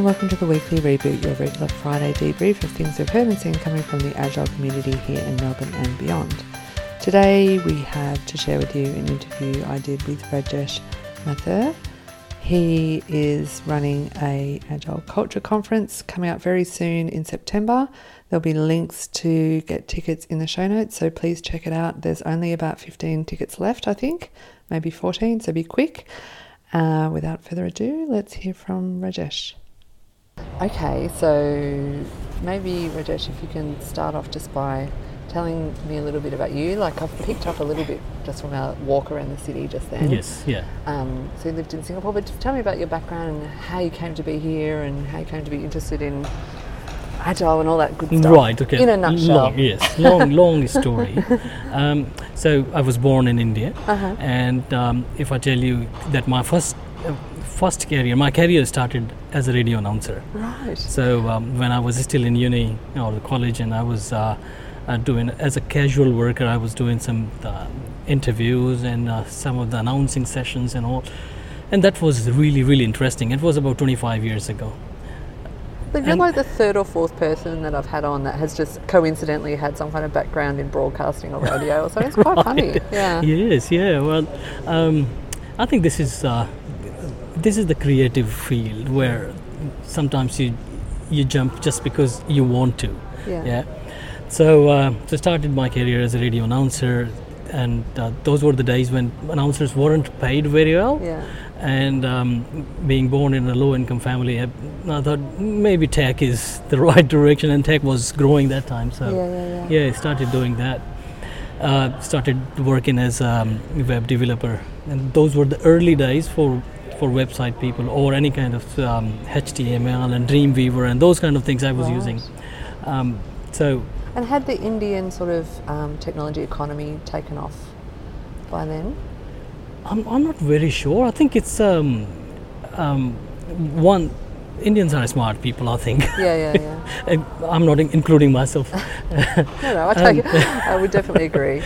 And welcome to the weekly reboot, your regular Friday debrief of things we've heard and seen coming from the Agile community here in Melbourne and beyond. Today we have to share with you an interview I did with Rajesh Mathur. He is running a Agile Culture Conference coming up very soon in September. There'll be links to get tickets in the show notes, so please check it out. There's only about 15 tickets left, I think, maybe 14, so be quick. Uh, without further ado, let's hear from Rajesh. Okay, so maybe Rajesh, if you can start off just by telling me a little bit about you. Like I've picked up a little bit just from our walk around the city just then. Yes, yeah. Um, so you lived in Singapore, but just tell me about your background and how you came to be here and how you came to be interested in agile and all that good stuff. Right, okay. In a nutshell. Long, yes, long, long story. Um, so I was born in India, Uh-huh. and um, if I tell you that my first uh, first career, my career started as a radio announcer. Right. So um, when I was still in uni or the college, and I was uh, uh, doing as a casual worker, I was doing some uh, interviews and uh, some of the announcing sessions and all, and that was really really interesting. It was about 25 years ago. So you're And- like the third or fourth person that I've had on that has just coincidentally had some kind of background in broadcasting or radio or something. It's quite funny. Yeah. Yes, yeah. Well, um, I think this is uh, this is the creative field where sometimes you you jump just because you want to. Yeah. Yeah. So uh, so started my career as a radio announcer, and uh, those were the days when announcers weren't paid very well. Yeah. And um, being born in a low-income family, I, I thought maybe tech is the right direction, and tech was growing that time. So Yeah, yeah, yeah. yeah, I started doing that. Uh, started working as a um, web developer, and those were the early days for for website people or any kind of um, HTML and Dreamweaver and those kind of things I was Right. using. Um, so And had the Indian sort of um, technology economy taken off by then? I'm, I'm not very sure. I think it's um, um, one. Indians are smart people, I think. Yeah, yeah, yeah. I'm not in- including myself. No, no, I it. I would definitely agree.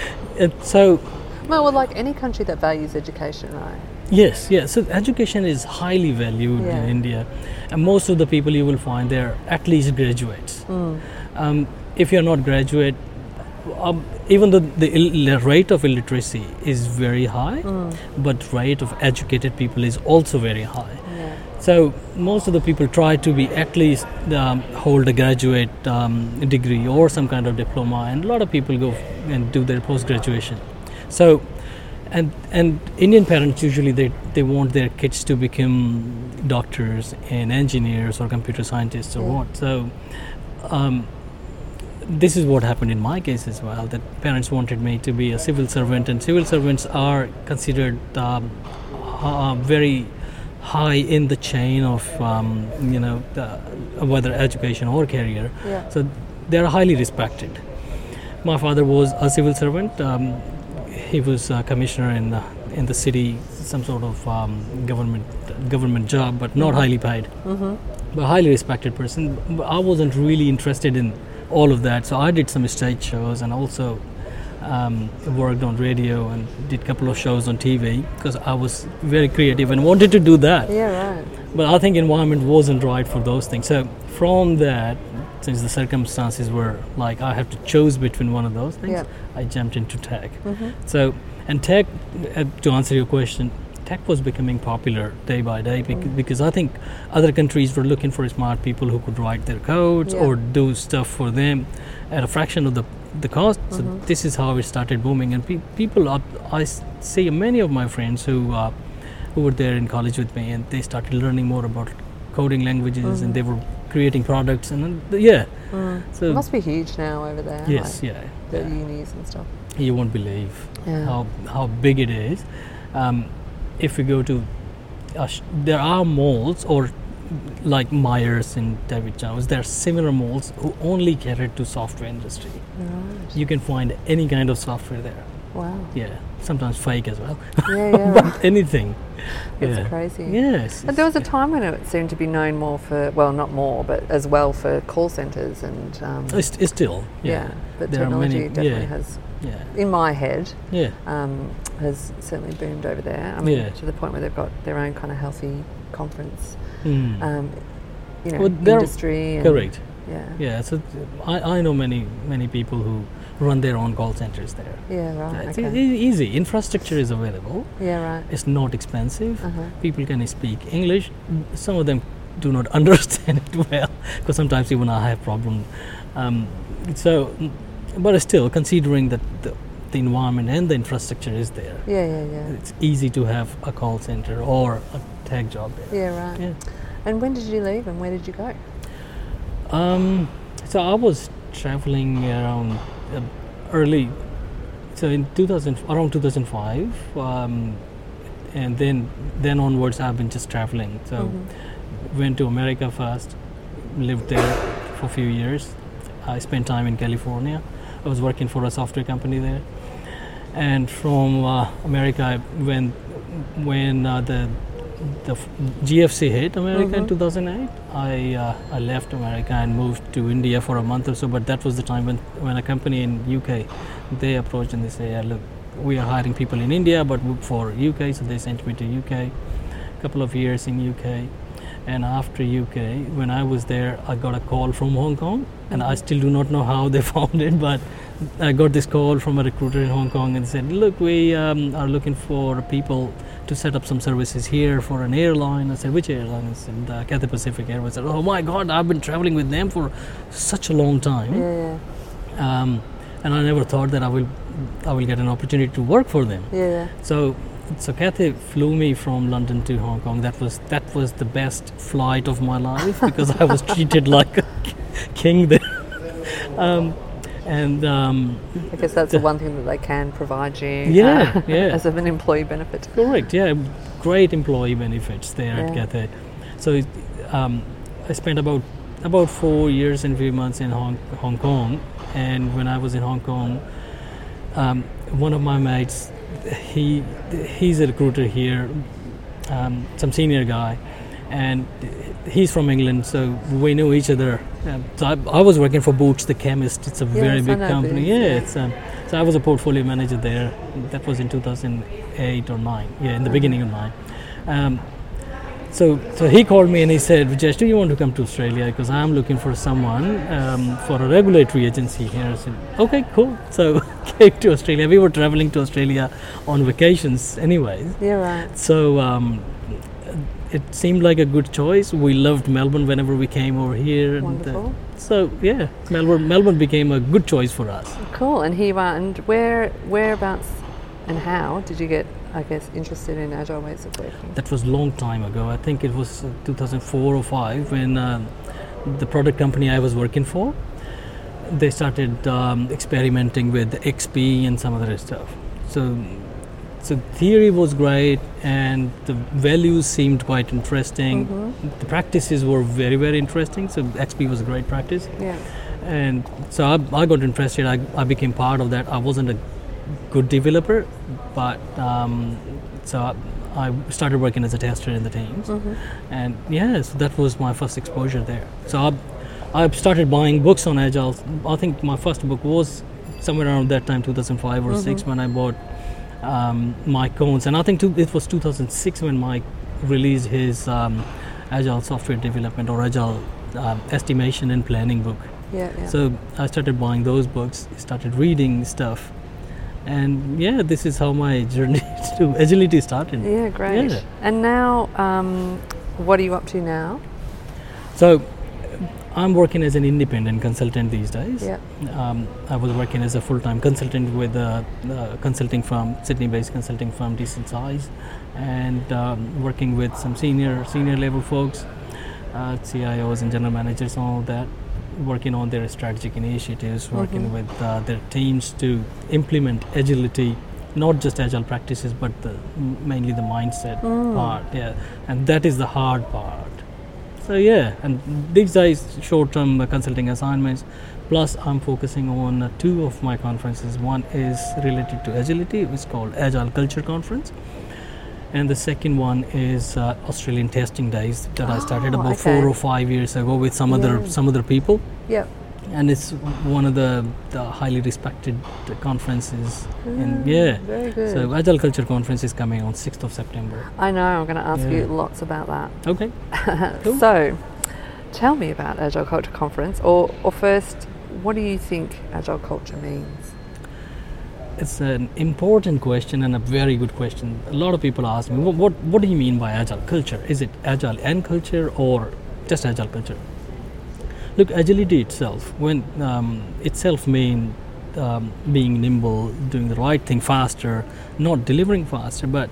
So Well, well, like any country that values education, right? Yes, yes. So education is highly valued Yeah. in India, and most of the people you will find they're at least graduates. Mm. Um, if you're not graduate, um, even though the Ill- rate of illiteracy is very high, Mm. but rate of educated people is also very high. Yeah. So most of the people try to be at least um, hold a graduate um, degree or some kind of diploma, and a lot of people go f- and do their post graduation. So, and and Indian parents usually they they want their kids to become doctors and engineers or computer scientists or Yeah. what. So. Um, this is what happened in my case as well. That parents wanted me to be a civil servant, and civil servants are considered um, uh, very high in the chain of um, you know the, whether education or career. Yeah. So they are highly respected. My father was a civil servant. Um, he was a commissioner in the, in the city, some sort of um, government government job, but not highly paid. Mm-hmm. But highly respected person. But I wasn't really interested in all of that, so I did some stage shows and also um, worked on radio and did a couple of shows on TV because I was very creative and wanted to do that. Yeah, right. But I think environment wasn't right for those things. So from that, since the circumstances were like I have to choose between one of those things, Yeah. I jumped into tech. Mm-hmm. So and tech, uh, to answer your question, tech was becoming popular day by day bec- Mm. because I think other countries were looking for smart people who could write their codes Yeah. or do stuff for them at a fraction of the the cost. So Mhm. this is how it started booming, and pe- people are, I see many of my friends who uh, who were there in college with me, and they started learning more about coding languages, and they were creating products, and yeah. Mm. So it must be huge now over there. yes, like yeah, the yeah. unis and stuff. you won't believe Yeah. how how big it is. Um, if you go to, uh, there are malls or like Myers and David Jones. There are similar malls who only cater to software industry. Right. You can find any kind of software there. Wow. Yeah, sometimes fake as well. Yeah, yeah. but anything. It's yeah. crazy. Yes. But there was a time when it seemed to be known more for, well, not more, but as well for call centres and. Um, It's, it's still. yeah. Yeah. but There technology many- definitely yeah. has, Yeah. in my head, Yeah. um, has certainly boomed over there. I mean, Yeah. to the point where they've got their own kind of healthy conference. Mm. Um, you know Well, industry. And, Correct. Yeah. Yeah. So I, I know many many people who run their own call centers there. Yeah. Right. It's okay. e- easy. Infrastructure is available. yeah. Right. It's not expensive. Uh huh. People can speak English. Some of them do not understand it well because sometimes even I have problem. Um, so, but still, considering that the, the environment and the infrastructure is there, Yeah. Yeah. Yeah. it's easy to have a call center or a tech job there. Yeah. Right. Yeah. And when did you leave and where did you go? Um, so I was traveling around early, so in 2000 around 2005, um, and then then onwards I've been just traveling. So Mhm. went to America first, lived there for a few years. I spent time in California. I was working for a software company there, and from uh, America I went when uh, the the GFC hit America in Mhm. 2008. I uh, I left America and moved to India for a month or so. But that was the time when when a company in UK they approached and they say, yeah, look, we are hiring people in India, but for UK, so they sent me to UK. a Couple of years in UK, and after UK, when I was there, I got a call from Hong Kong, and I Mhm. still do not know how they found it, but I got this call from a recruiter in Hong Kong and said, "Look, we um, are looking for people to set up some services here for an airline." I said, "Which airline?" I said, uh, Cathay Pacific Airways. I said, "Oh my God, I've been traveling with them for such a long time." Yeah. um, and I never thought that I will I will get an opportunity to work for them. Yeah. So so Cathay flew me from London to Hong Kong. That was that was the best flight of my life because I was treated like a king there. Um, and um, I guess that's the The- one thing that they can provide you. Yeah, uh, yeah. As an employee benefit. correct, yeah, great employee benefits there at Yeah. Cathay. So um, I spent about about four years and few months in Hong, Hong Kong, and when I was in Hong Kong, um, one of my mates, he he's a recruiter here, um, some senior guy, and he's from England, so we knew each other. Um, so I, I was working for Boots, the chemist. It's a very Yes, big company. Yeah, yeah. it's um, so I was a portfolio manager there. That was in 2008 or nine. Yeah, in the beginning of nine. Um, so, so he called me and he said, Vijesh, do you want to come to Australia? Because I'm looking for someone um, for a regulatory agency here. I said, okay, cool. So came to Australia. We were traveling to Australia on vacations anyways. Yeah. Right. So um, it seemed like a good choice. We loved Melbourne whenever we came over here. and, uh, Wonderful. so yeah, Melbourne, Melbourne became a good choice for us. Cool. And here you are. And where, whereabouts, and how did you get, I guess, interested in agile ways of working? That was a long time ago. I think it was uh, 2004 or 5 when uh, the product company I was working for, they started um, experimenting with XP and some other stuff. So, so theory was great and the values seemed quite interesting. Mhm. The practices were very, very interesting. So XP was a great practice. Yeah. and so I, I got interested. I, I became part of that. I wasn't a good developer, but um, so I, I started working as a tester in the teams, Mhm. and yeah, so that was my first exposure there. So I, I started buying books on agile. I think my first book was somewhere around that time, 2005 or six, Mhm. when I bought um, Mike Cohn's, and I think it was 2006 when Mike released his um, agile software development or agile um, estimation and planning book. Yeah. Yeah. So I started buying those books, started reading stuff, and yeah, this is how my journey to agility started. yeah. Great. Yeah. And now, um, what are you up to now? So I'm working as an independent consultant these days. Yeah. Um, I was working as a full-time consultant with a, a consulting firm, Sydney-based consulting firm, decent size, and um, working with some senior senior level folks, uh, CIOs and general managers, and all that, working on their strategic initiatives, working Mhm. with uh, their teams to implement agility, not just agile practices, but the, mainly the mindset Mm. part. Yeah, and that is the hard part. So yeah, and these days short-term consulting assignments. Plus, I'm focusing on two of my conferences. One is related to agility. It's called Agile Culture Conference, and the second one is uh, Australian Testing Days that I started Oh, about okay. four or five years ago with some other some other people, Yep. And it's one of the, the highly respected conferences. Mm, yeah, Very good. so Agile Culture Conference is coming on 6th of September. I know. I'm going to ask Yeah. you lots about that. Okay. Cool. So, tell me about Agile Culture Conference, or, or first, what do you think Agile culture means? It's an important question and a very good question. A lot of people ask me, what, what, what do you mean by agile culture? Is it agile and culture or just agile culture? Look, agility itself, when um, itself means um, being nimble, doing the right thing faster, not delivering faster, but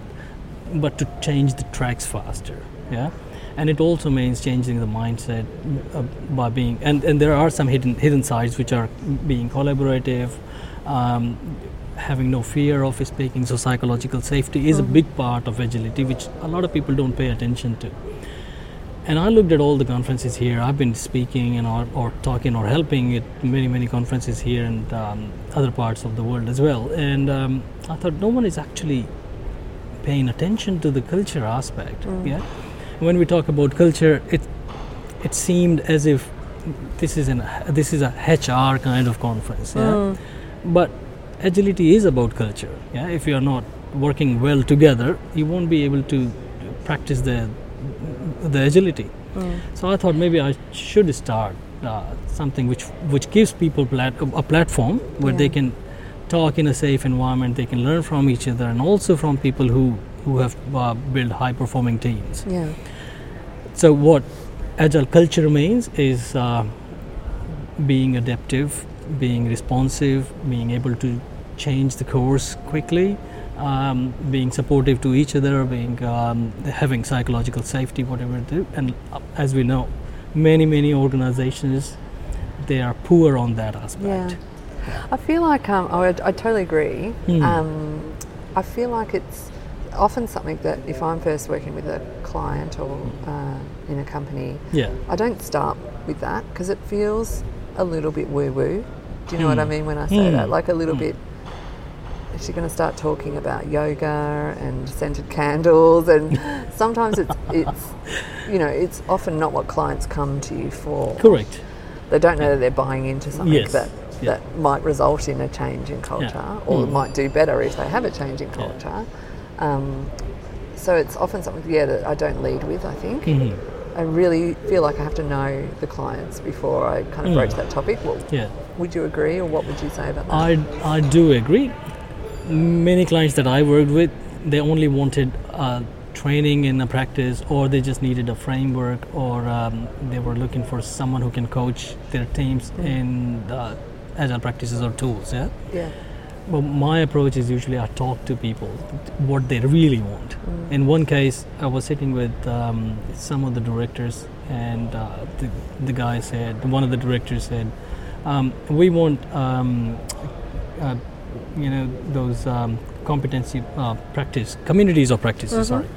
but to change the tracks faster. Yeah, and it also means changing the mindset uh, by being and, and there are some hidden hidden sides which are being collaborative. Um, having no fear of speaking so psychological safety is mm-hmm. a big part of agility which a lot of people don't pay attention to and I looked at all the conferences here. I've been speaking and or, or talking or helping at many many conferences here and um, other parts of the world as well. And um, I thought no one is actually paying attention to the culture aspect. Mm. Yeah, when we talk about culture, it it seemed as if this is an this is a HR kind of conference. Yeah, mm. but agility is about culture. Yeah, if you are not working well together, you won't be able to practice the the agility. Mm. So I thought maybe I should start uh, something which which gives people plat- a platform where yeah. they can talk in a safe environment. They can learn from each other and also from people who who have uh, built high performing teams. Yeah. So what agile culture means is uh, being adaptive, being responsive, being able to change the course quickly um, being supportive to each other, being um, having psychological safety, whatever they do. And uh, as we know, many many organizations they are poor on that aspect. Yeah. I feel like um, I, would, I totally agree. Mm. I feel like it's often something that if I'm first working with a client or uh, in a company, yeah. I don't start with that because it feels a little bit woo woo. Do you know mm. what I hmm. mean when I say mm. that? Like a little mm. bit is she going to start talking about yoga and scented candles? And sometimes it's, it's, you know, it's often not what clients come to you for. Correct. They don't know that they're buying into something yes. that, yeah. that might result in a change in culture yeah. or mm. might do better if they have a change in culture. Yeah. Um, so it's often something, yeah, that I don't lead with, I think. Mm-hmm. I really feel like I have to know the clients before I kind of mm. broach that topic. Well, yeah. Would you agree, or what would you say about that? I, I do agree many clients that I worked with, they only wanted uh, training in a practice, or they just needed a framework, or um, they were looking for someone who can coach their teams mm. in uh, agile practices or tools. Yeah. Yeah. But my approach is usually I talk to people what they really want. Mm. In one case, I was sitting with um, some of the directors, and uh, the, the guy said, one of the directors said, um, "We want." Um, uh, you know those um, competency uh, practice communities of practices. Mm-hmm. Sorry.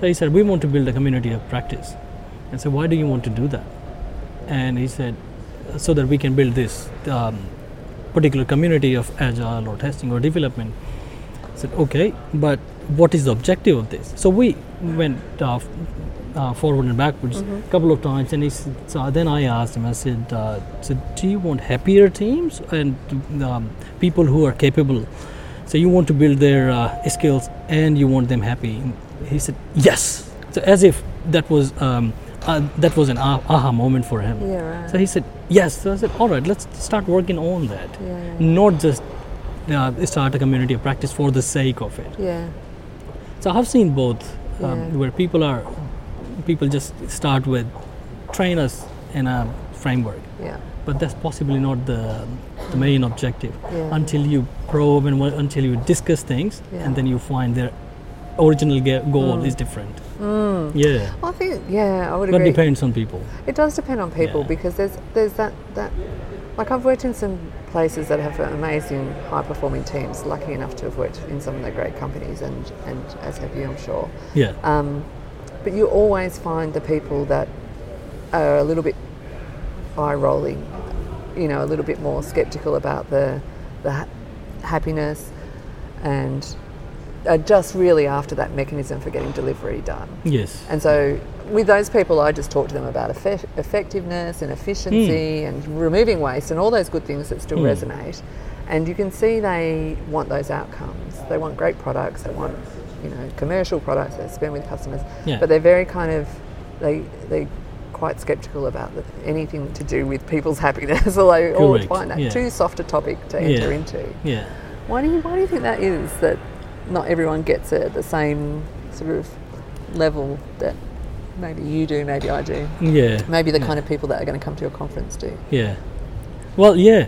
So he said we want to build a community of practice. And so why do you want to do that? And he said so that we can build this um, particular community of agile or testing or development. I said okay, but what is the objective of this? So we went uh, uh, forward and backwards a mm-hmm. couple of times. And he said, so then I asked him, I said, uh, so do you want happier teams and um, people who are capable? So you want to build their uh, skills and you want them happy? And he said, yes. So as if that was um, uh, that was an aha moment for him. Yeah, right. So he said, yes. So I said, all right, let's start working on that. Yeah, yeah. Not just uh, start a community of practice for the sake of it. Yeah. So I've seen both, um, where people are people just start with train us in a framework. Yeah. But that's possibly not the, the main objective yeah. until you probe and until you discuss things, yeah. and then you find their original goal mm. is different. Mm. Yeah. I think yeah, I would agree. But depends on people. It does depend on people yeah. because there's there's that that like I've worked in some places that have amazing high performing teams. Lucky enough to have worked in some of the great companies and and as have you, I'm sure. Yeah. Um, but you always find the people that are a little bit eye rolling, you know, a little bit more skeptical about the, the ha- happiness and are just really after that mechanism for getting delivery done. Yes. And so with those people, I just talk to them about effect- effectiveness and efficiency mm. and removing waste and all those good things that still mm. resonate. And you can see they want those outcomes. They want great products. They want you know commercial products they spend with customers, yeah. but they're very kind of they they quite skeptical about the, anything to do with people's happiness, or I always Correct, find that yeah. too soft a topic to enter Yeah. into. Yeah. Why do you Why do you think that is? That not everyone gets it at the same sort of level that maybe you do, maybe I do, Yeah. maybe the kind of people that are going to come to your conference do. Yeah. Well, yeah.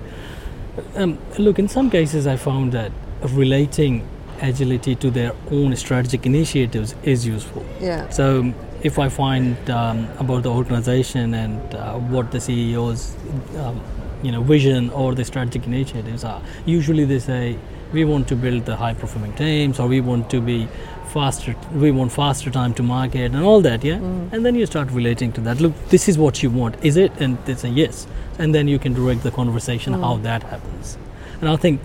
Um, look, in some cases, I found that relating agility to their own strategic initiatives is useful. Yeah. So, if I find um, about the organization and uh, what the CEO's, um, you know, vision or the strategic initiatives are, usually they say we want to build the high-performing teams, or we want to be faster. We want faster time to market, and all that. Yeah. And then you start relating to that. Look, this is what you want. Is it? And they say yes. And then you can direct the conversation how that happens. And I think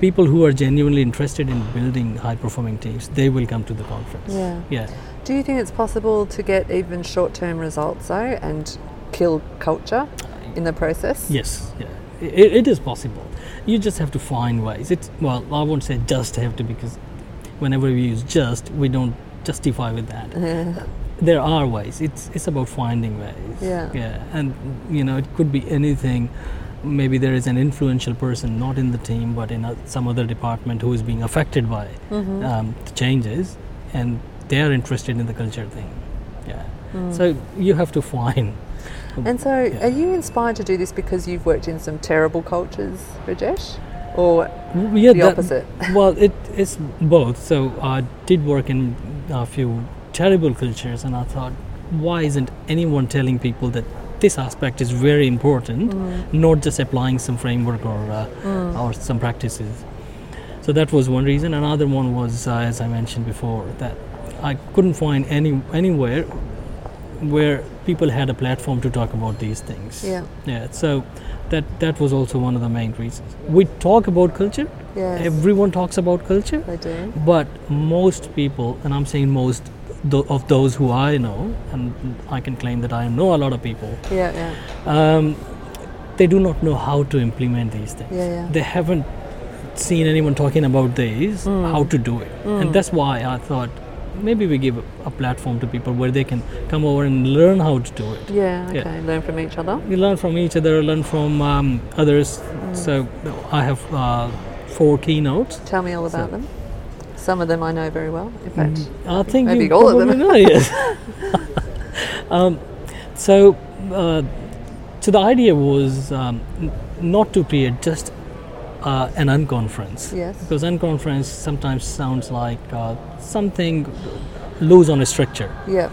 people who are genuinely interested in building high-performing teams, they will come to the conference. Yeah. Yeah. Do you think it's possible to get even short-term results though, and kill culture in the process? Yes, yeah, it, it is possible. You just have to find ways. It's well, I won't say just have to because whenever we use just, we don't justify with that. There are ways. It's it's about finding ways. Yeah. yeah, and you know it could be anything. Maybe there is an influential person not in the team but in a, some other department who is being affected by Mm-hmm. um, the changes, and they are interested in the culture thing. Yeah. Mm. So you have to find. And so, Yeah. are you inspired to do this because you've worked in some terrible cultures, Rajesh, or yeah, the that- opposite? well, it is both. So I did work in a few terrible cultures, and I thought, why isn't anyone telling people that this aspect is very important, not just applying some framework or uh, or some practices? So that was one reason. Another one was, uh, as I mentioned before, that I couldn't find any anywhere where people had a platform to talk about these things. Yeah. Yeah. So that that was also one of the main reasons. We talk about culture. Yes. Everyone talks about culture, They do. but most people, and I'm saying most tho- of those who I know, and I can claim that I know a lot of people, Yeah, yeah, um, they do not know how to implement these things. yeah, yeah. They haven't seen anyone talking about these, Mm. how to do it. And that's why I thought maybe we give a, platform to people where they can come over and learn how to do it. Yeah, Yeah. okay. Learn from each other. You learn from each other, learn from um, others. Mm. So I have uh, four keynotes. Tell me all about So- them. Some of them I know very well. In fact, I think Maybe all of them. know, yes. um, so, uh, so the idea was um, n- not to create just uh, an unconference. Yes. Because unconference sometimes sounds like uh, something loose on a structure, yeah,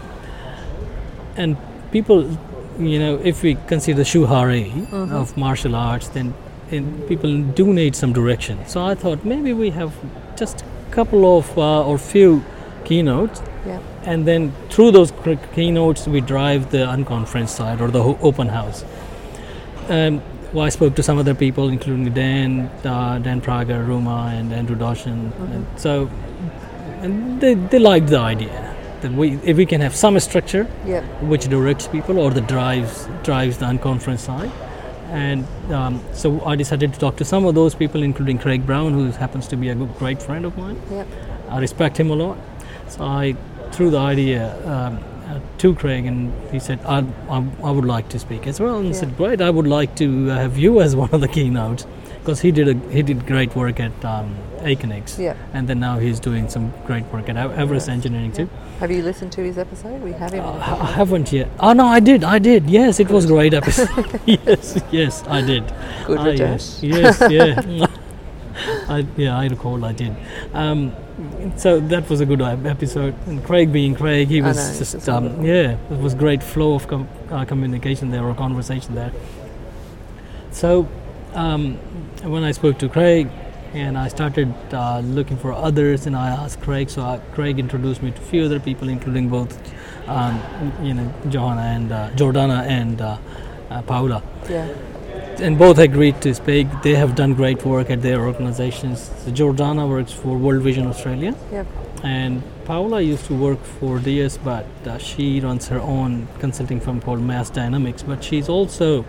and people, you know, if we consider shuhari Mm-hmm. of martial arts, then people do need some direction. So I thought maybe we have just couple of uh, or few keynotes. Yeah, and then through those keynotes we drive the unconference side or the ho- open house. Um, well, I spoke to some other people including Dan uh, Dan Prager, Ruma and Andrew Dawson and so and they, they liked the idea that we if we can have some structure which directs people or that drives drives the unconference side and um, so I decided to talk to some of those people including Craig Brown who happens to be a good, great friend of mine yeah. I respect him a lot. So I threw the idea um, uh, to Craig, and he said, I, I, I would like to speak as well. And Yeah. said, Great, I would like to have you as one of the keynotes because he did a, he did great work at um, Aconex, Yeah. and then now he's doing some great work at Ev- Everest Engineering too. Have you listened to his episode? We have him. the I, haven't yet. Oh no, I did. I did. Yes, it was a great episode. yes, yes, I did. Good, Rajesh. yes, yes, yeah. I, yeah, I recall I did. Um, so that was a good episode. And Craig being Craig, he was know, just, just um, yeah, it was great flow of com- uh, communication there or conversation there. So um, when I spoke to Craig, and I started uh, looking for others, and I asked Craig. So uh, Craig introduced me to a few other people, including both, um, you know, Johanna and uh, Jordana and uh, uh, Paula Yeah, and both agreed to speak. They have done great work at their organizations. So Jordana works for World Vision Australia, yeah. and Paula used to work for DS, but uh, she runs her own consulting firm called Mass Dynamics. But she's also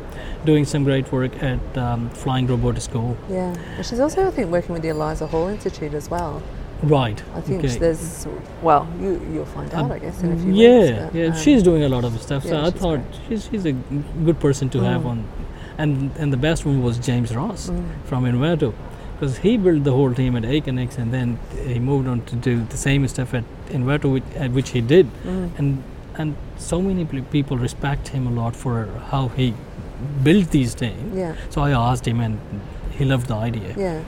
doing some great work at um, Flying Robot School. Yeah, she's also, I think, working with the Eliza Hall Institute as well. Right. I think okay. there's well, you you'll find out, um, I guess, in a few yeah, weeks. But, yeah, um, she's doing a lot of stuff. Yeah, so I thought she's she's a good person to mm. have on, and and the best one was James Ross mm. from Envato, because he built the whole team at Aconex, and then he moved on to do the same stuff at Envato, which, at which he did, mm. and and so many people respect him a lot for how he built these teams. Yeah. So I asked him, and he loved the idea. Yeah.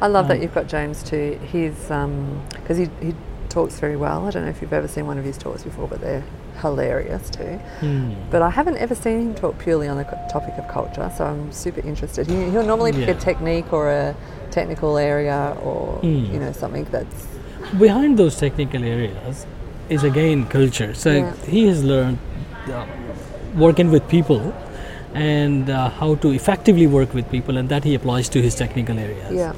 I love um, that you've got James too. He's because um, he he talks very well. I don't know if you've ever seen one of his talks before, but they're hilarious too. Mm. But I haven't ever seen him talk purely on the topic of culture, so I'm super interested. He, will normally pick yeah. a technique or a technical area or mm. you know something that's behind those technical areas is again culture. So yeah. he has learned uh, working with people and uh, how to effectively work with people, and that he applies to his technical areas. Yeah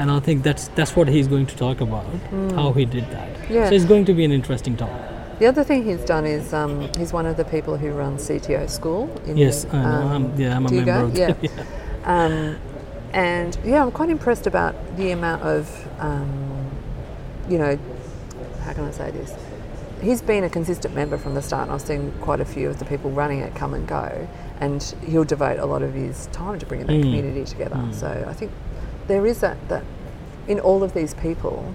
and I think that's that's what he's going to talk about, mm. how he did that. Yeah. So it's going to be an interesting talk. The other thing he's done is um, he's one of the people who runs CTO School. In yes, I know. Um, I'm, yeah, I'm a member of yeah. yeah. Um, and yeah, I'm quite impressed about the amount of, um, you know, how can I say this? He's been a consistent member from the start, and I've seen quite a few of the people running it come and go. And he'll devote a lot of his time to bringing that mm. community together. Mm. So I think there is that, that in all of these people,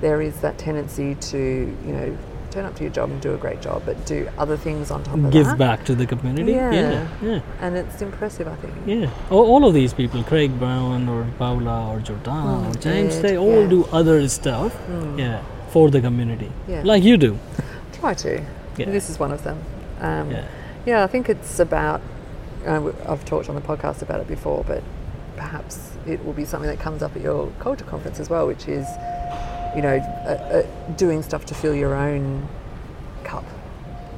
there is that tendency to, you know, turn up to your job and do a great job, but do other things on top of Give that. Give back to the community. Yeah. yeah. yeah. And it's impressive, I think. Yeah. All, all, of these people, Craig Brown or Paula or Jordana mm, or James, Ed, they all yeah. do other stuff. Mm. Yeah. For the community. Yeah. Like you do. Try to. Yeah. This is one of them. Um, yeah. Yeah, I think it's about, uh, I've talked on the podcast about it before, but perhaps it will be something that comes up at your culture conference as well, which is, you know, uh, uh, doing stuff to fill your own cup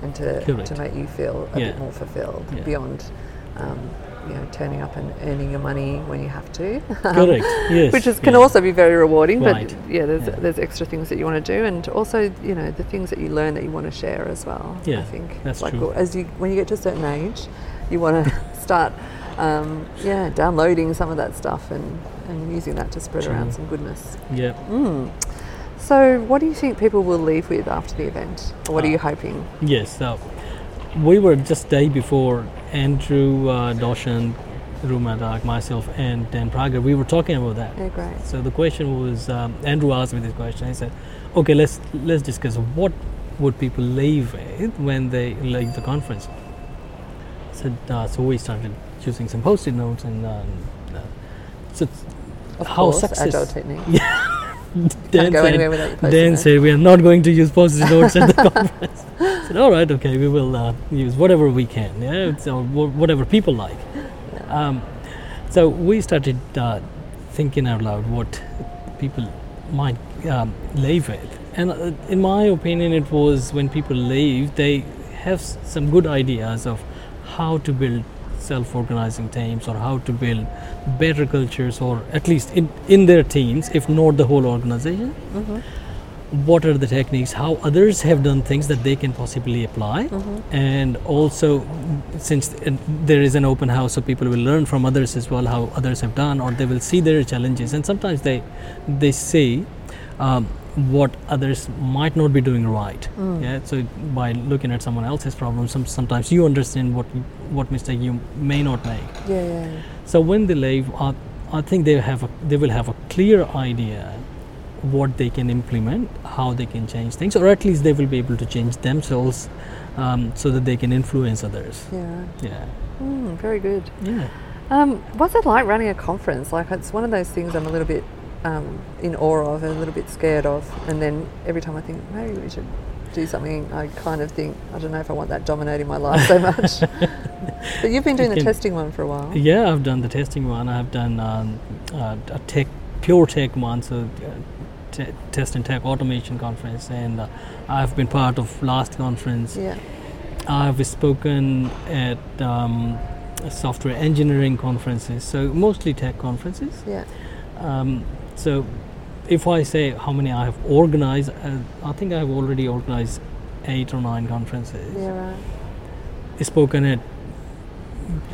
and to, to make you feel a yeah. bit more fulfilled yeah. beyond, um, you know, turning up and earning your money when you have to. Correct. yes. Which is, can yeah. also be very rewarding. Right. But yeah, there's there's extra things that you want to do, and also you know the things that you learn that you want to share as well. Yeah, I think that's like true. As you when you get to a certain age, you want to start um, yeah, downloading some of that stuff and, and using that to spread True. around some goodness. Yeah. Mm. So, what do you think people will leave with after the event? Or what uh, are you hoping? Yes, so we were just day before Andrew uh, Dawson, Ruma Dak, myself, and Dan Prager. We were talking about that. Yeah, great. So the question was, um, Andrew asked me this question. He said, "Okay, let's let's discuss what would people leave with when they leave the conference." said, uh, so we started using some post-it notes and uh, so of how course, success agile technique. Yeah. Dan, said, Dan said we are not going to use post-it notes at the conference. I said all right, okay, we will uh, use whatever we can, yeah, whatever people like. Um, so we started uh, thinking out loud what people might um, leave with, and uh, in my opinion, it was when people leave, they have some good ideas of how to build self-organizing teams or how to build better cultures or at least in, in their teams if not the whole organization mm-hmm. what are the techniques how others have done things that they can possibly apply mm-hmm. and also since there is an open house so people will learn from others as well how others have done or they will see their challenges and sometimes they they see um, what others might not be doing right. Mm. Yeah. So by looking at someone else's problem, some, sometimes you understand what what mistake you may not make. Yeah. yeah, yeah. So when they leave, uh, I think they have a, they will have a clear idea what they can implement, how they can change things, or at least they will be able to change themselves um, so that they can influence others. Yeah. Yeah. Mm, very good. Yeah. Um, what's it like running a conference? Like it's one of those things I'm a little bit um, in awe of and a little bit scared of. And then every time I think maybe we should do something, I kind of think I don't know if I want that dominating my life so much. but you've been doing the testing one for a while. Yeah, I've done the testing one. I've done um, uh, a tech, pure tech one, so. Uh, t- test and tech automation conference, and uh, I've been part of last conference. Yeah. I've spoken at um, software engineering conferences, so mostly tech conferences. Yeah. Um, so, if I say how many I have organized, uh, I think I have already organized eight or nine conferences. Yeah, right. Spoken at,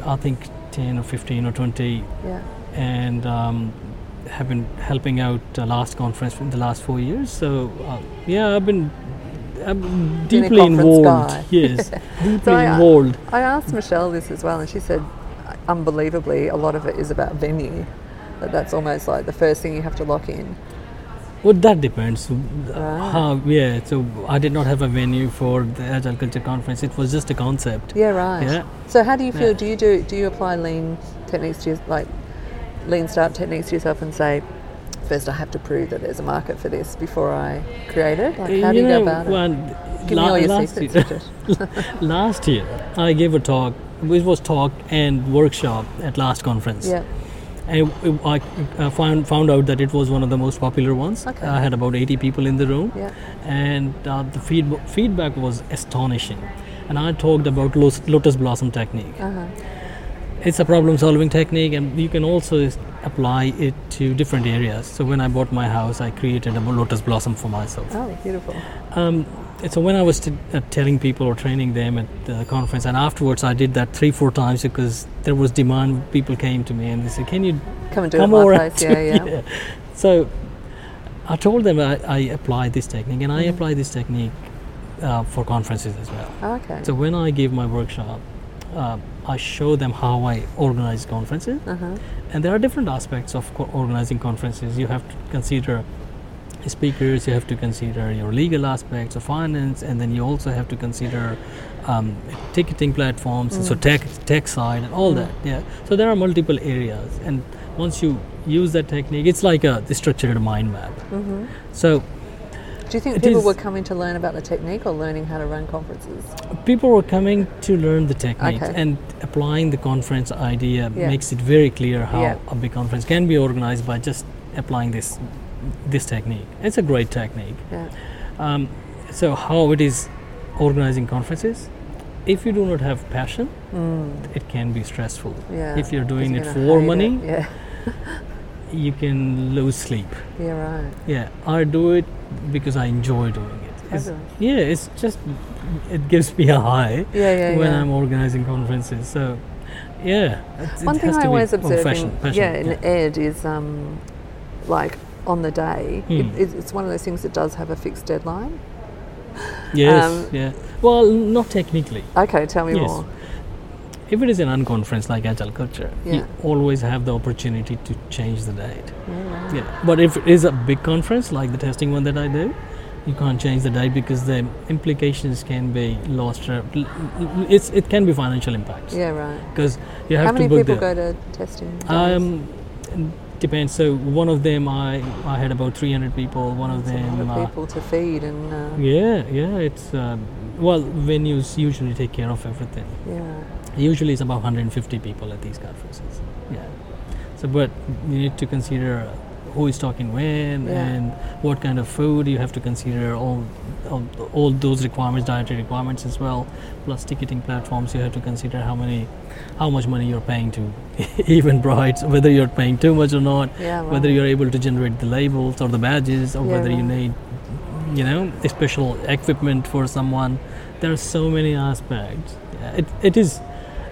I think, 10 or 15 or 20. Yeah. And um, have been helping out uh, last conference in the last four years. So uh, yeah, I've been. I'm deeply involved. guy. Yes, deeply So I- involved. I asked Michelle this as well, and she said, unbelievably, a lot of it is about venue. That that's almost like the first thing you have to lock in. Well, that depends. Uh. How, yeah, so I did not have a venue for the Agile Culture Conference. It was just a concept. Yeah, right. Yeah. So how do you feel? Yeah. Do you do do you apply lean techniques to your, like lean start techniques to yourself and say, first I have to prove that there's a market for this before I create it? Like how do you know, go about it? Give la- me all your last secrets. year- last year, I gave a talk. It was talk and workshop at last conference. yeah. And it- I uh, found found out that it was one of the most popular ones. Okay. I had about 80 people in the room, Yeah. and uh, the feed- feedback was astonishing. And I talked about lotus blossom technique. Uh-huh. It's a problem solving technique, and you can also apply it to different areas. So when I bought my house, I created a lotus blossom for myself. Oh, beautiful. Um, so when I was t- uh, telling people or training them at the conference, and afterwards I did that three, four times because there was demand. People came to me and they said, "Can you Come and do come it over?" place. and Yeah, yeah. So I told them I, I apply this technique, and I Mhm. apply this technique uh, for conferences as well. Oh, okay. So when I give my workshop, uh, I show them how I organize conferences, uh-huh. and there are different aspects of co- organizing conferences. You have to consider speakers, you have to consider your legal aspects of finance, and then you also have to consider um, ticketing platforms, so Mm. tech tech side and all Mm. that. Yeah. So there are multiple areas, and once you use that technique, it's like a structured mind map. hmm So Do you think people is- were coming to learn about the technique or learning how to run conferences? people were coming to learn the technique Okay. and applying the conference idea Yeah. makes it very clear how Yeah. a big conference can be organized by just applying this this technique it's a great technique Yeah. um, so how it is organizing conferences if you do not have passion Mm. it can be stressful Yeah. if you're doing it for money Yeah. you can lose sleep Yeah. Right. yeah i do it because i enjoy doing it It's- yeah it's just it gives me a high Yeah. When. I'm organizing conferences. So, yeah. One it thing I always observe, in, passion, yeah, in ed is um, like on the day. It, Hmm. it's- one of those things that does have a fixed deadline. Yes, um, yeah. Well, not technically. Okay, tell me Yes. more. If it is an unconference like Agile Culture, you always have the opportunity to change the date. Yeah. Yeah. But if it is a big conference like the testing one that I do, you can't change the date because the implications can be lost. uh, It's it can be financial impacts Yeah, right. because you have How many to book people the, go to testing? days? Um, depends. So one of them, I I had about 300 people. One of them, uh, people to feed and uh, yeah, yeah. It's um, well, venues usually take care of everything. yeah. Usually, it's about 150 people at these conferences. Yeah. So, but you need to consider who is talking when Yeah. and what kind of food. You have to consider all, all all those requirements, dietary requirements as well. Plus ticketing platforms. You have to consider how many, how much money you're paying to Eventbrites, whether you're paying too much or not Yeah, whether you're able to generate the labels or the badges or Yeah, whether you need you know special equipment for someone there are so many aspects it, it is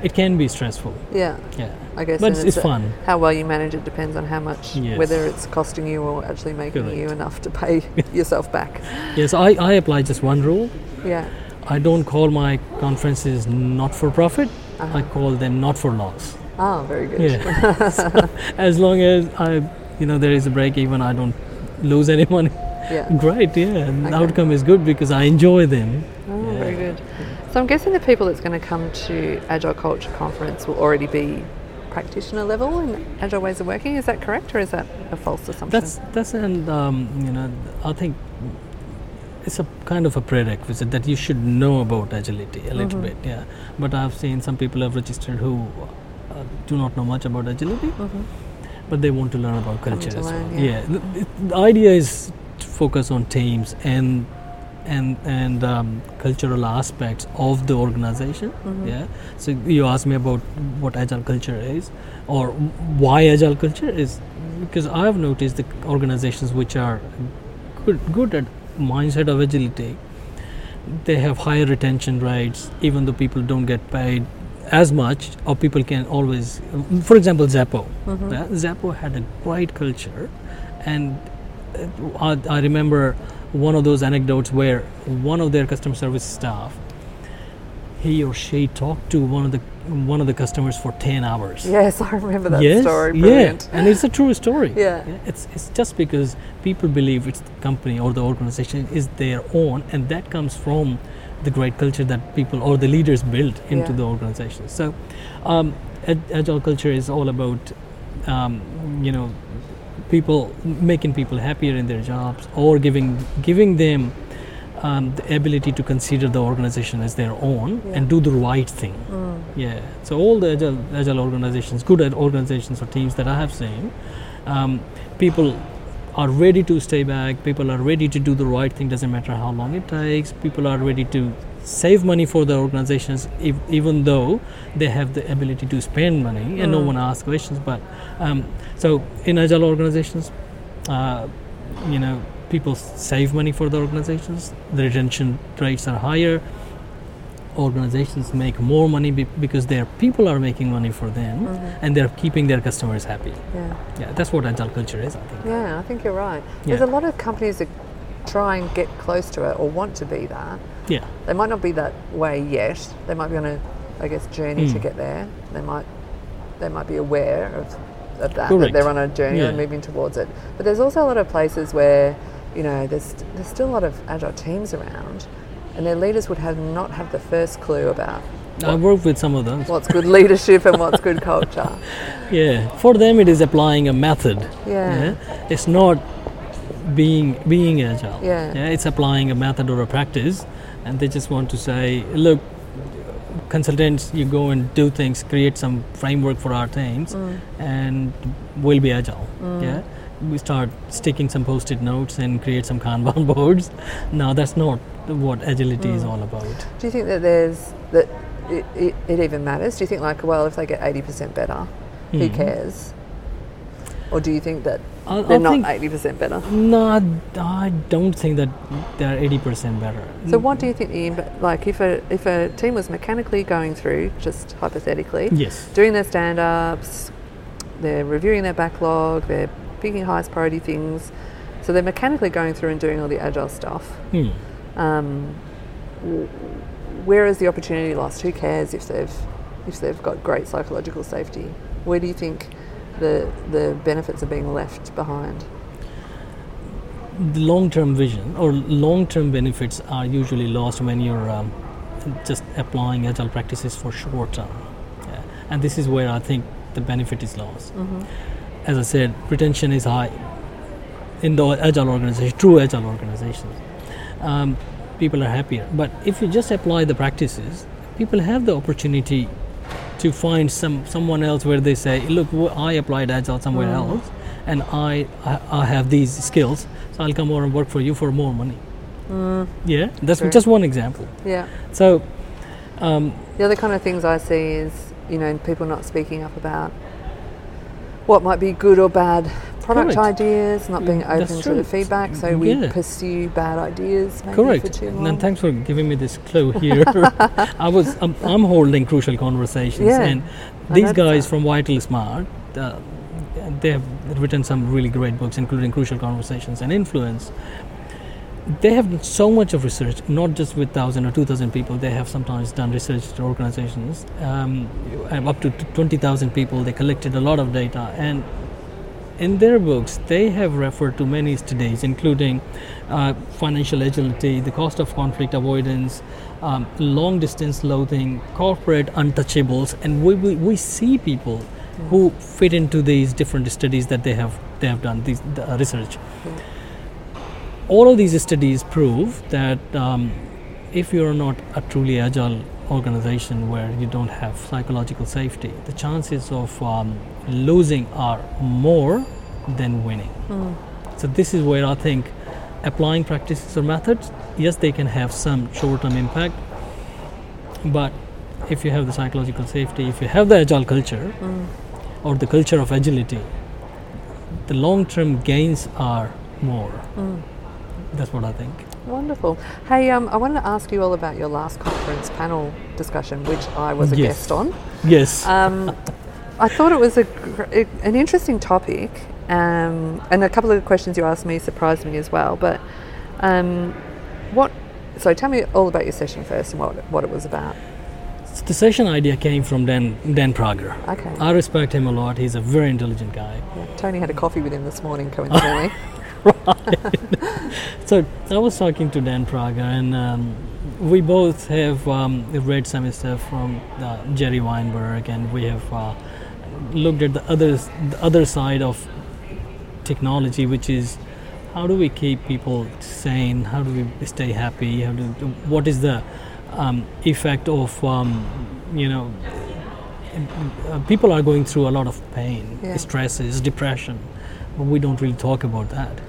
it can be stressful Yeah, yeah I guess. but it's, it's fun How well you manage it depends on how much, Yes. whether it's costing you or actually making you enough to pay yourself back. yes I, I apply just one rule Yeah. i don't call my conferences not for profit Uh-huh. i call them not for loss Oh, very good. yeah So, as long as i you know there is a break even i don't lose any money Yeah. great yeah and the outcome is good because i enjoy them Oh, Yeah. very good. So I'm guessing the people that's going to come to Agile Culture Conference will already be practitioner level in Agile ways of working. Is that correct, or is that a false assumption? That's that's and um, you know I think it's a kind of a prerequisite that you should know about agility a little Mhm. bit, yeah. But I've seen some people have registered who uh, do not know much about agility, Mhm. but they want to learn about culture as learn, well. yeah. the, the- the idea is to focus on teams and and and um, cultural aspects of the organization. Mhm. Yeah. So you asked me about what agile culture is, or why agile culture is, because I have noticed the organizations which are good good at mindset of agility, they have higher retention rates, even though people don't get paid as much, or people can always, for example, Zappo. Mm-hmm. Yeah, Zappo had a great culture, and uh, I, I remember one of those anecdotes where one of their customer service staff, he or she talked to one of the one of the customers for ten hours. Yes, I remember that yes, story. yeah, and it's a true story. Yeah. it's it's just because people believe it's the company or the organization is their own, and that comes from the great culture that people or the leaders build into Yeah. the organization. So, um, agile culture is all about, um, you know, people making people happier in their jobs or giving giving them. Um, the ability to consider the organization as their own Yeah. and do the right thing. Mm. Yeah. So all the agile, agile organizations, good at organizations or teams that I have seen, um, people are ready to stay back. People are ready to do the right thing. Doesn't matter how long it takes. People are ready to save money for the organizations, if, even though they have the ability to spend money and no Mm. one asks questions. But um, so in agile organizations, uh, you know, people save money for the organizations. The retention rates are higher organizations make more money be- because their people are making money for them Mhm. and they're keeping their customers happy. Yeah. Yeah, that's what agile culture is, I think. Yeah, I think you're right. There's a lot of companies that try and get close to it or want to be that. Yeah, They might not be that way yet. They might be on a, I guess, journey to Mm. get there. They might, they might be aware of, of that, that they're on a journey Yeah. and moving towards it. But there's also a lot of places where, you know, there's there's still a lot of agile teams around, and their leaders would have not have the first clue about I work with some of them. what's good leadership and what's good culture. Yeah, for them it is applying a method. Yeah. It's not being being agile. Yeah. it's applying a method or a practice, and they just want to say, look, consultants, you go and do things, create some framework for our teams, Mm. and we'll be agile. Yeah. We start sticking some post-it notes and create some Kanban boards. No, that's not what agility is Mm. all about. Do you think that there's that it, it, it even matters? Do you think like, well, if they get eighty percent better, who Mhm. cares? Or do you think that I, they're I not eighty percent better? no, I don't think that they're 80% better. So what do you think the like if a if a team was mechanically going through, just hypothetically, Yes. doing their stand ups, they're reviewing their backlog, they're picking highest priority things, so they're mechanically going through and doing all the agile stuff. Hmm. Um, where is the opportunity lost? Who cares if they've if they've got great psychological safety? Where do you think the the benefits are being left behind? the long-term vision or long-term benefits are usually lost when you're um, just applying agile practices for short term. Yeah. and this is where i think the benefit is lost. As i said retention is high in the agile organization true agile organizations um, people are happier. But if you just apply the practices people have the opportunity to find some someone else where they say look i applied agile somewhere Mm. else and I, I i have these skills so i'll come over and work for you for more money Mm, yeah that's just one example yeah. so um, The other kind of things I see is, you know, people not speaking up about what might be good or bad product Correct. ideas, not being Mm, that's open to the feedback, so we Yeah. pursue bad ideas maybe correct. for too long. and thanks for giving me this clue here. I was I'm, I'm holding crucial conversations Yeah, and these guys that. from vital smart uh, they have written some really great books including crucial conversations and influence. They have done so much of research not just with 1000 or 2000 people. They have sometimes done research to organizations. Um, up to 20000 people. They collected a lot of data. And in their books, they have referred to many studies, including uh, financial agility, the cost of conflict avoidance, um, long distance loathing, corporate untouchables, and we, we, we see people who fit into these different studies that they have they have done these the, uh, research. All of these studies prove that um, if you are not a truly agile organization where you don't have psychological safety, the chances of um, losing are more than winning. Mm. So this is where I think applying practices or methods, yes, they can have some short-term impact, but if you have the psychological safety, if you have the agile culture Mm. or the culture of agility, the long-term gains are more. Mm. That's what I think. Wonderful. Hey, um, I wanted to ask you all about your last conference panel discussion, which I was a Yes. guest on. Yes. Um, I thought it was a, an interesting topic, um, and a couple of the questions you asked me surprised me as well. But um, what? So tell me all about your session first and what what it was about. the session idea came from Dan Dan Prager. Okay. I respect him a lot. He's a very intelligent guy. Yeah, Tony had a coffee with him this morning, coincidentally. right. So I was talking to Dan Prager, and um, we both have um, read some stuff from uh, Jerry Weinberg, and we have uh, looked at the other the other side of technology, which is how do we keep people sane? How do we stay happy? How do what is the um, effect of um, you know people are going through a lot of pain, Yeah. stresses, depression, but we don't really talk about that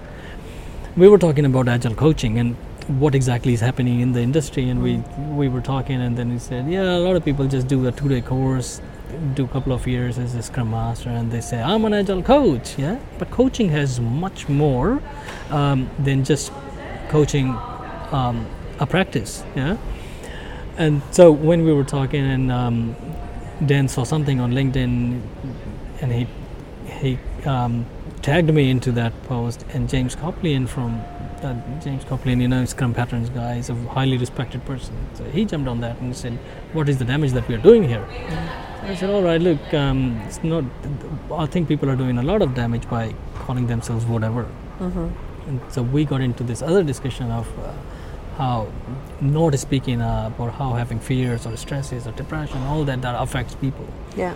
we were talking about agile coaching and what exactly is happening in the industry and we we were talking and then he said yeah a lot of people just do a two day course do a couple of years as a scrum master and they say i'm an agile coach yeah but coaching has much more um, than just coaching um, a practice yeah and so when we were talking and um, dan saw something on linkedin and he he um, tagged me into that post and James Coplien from uh, James Coplien, you know, Scrum Patterns guy, is a highly respected person. So he jumped on that and said, "What is the damage that we are doing here?" I said, "All right, look, um, it's not. I think people are doing a lot of damage by calling themselves whatever." hmm And so we got into this other discussion of uh, how not speaking up or how having fears or stresses or depression, all that that affects people. Yeah.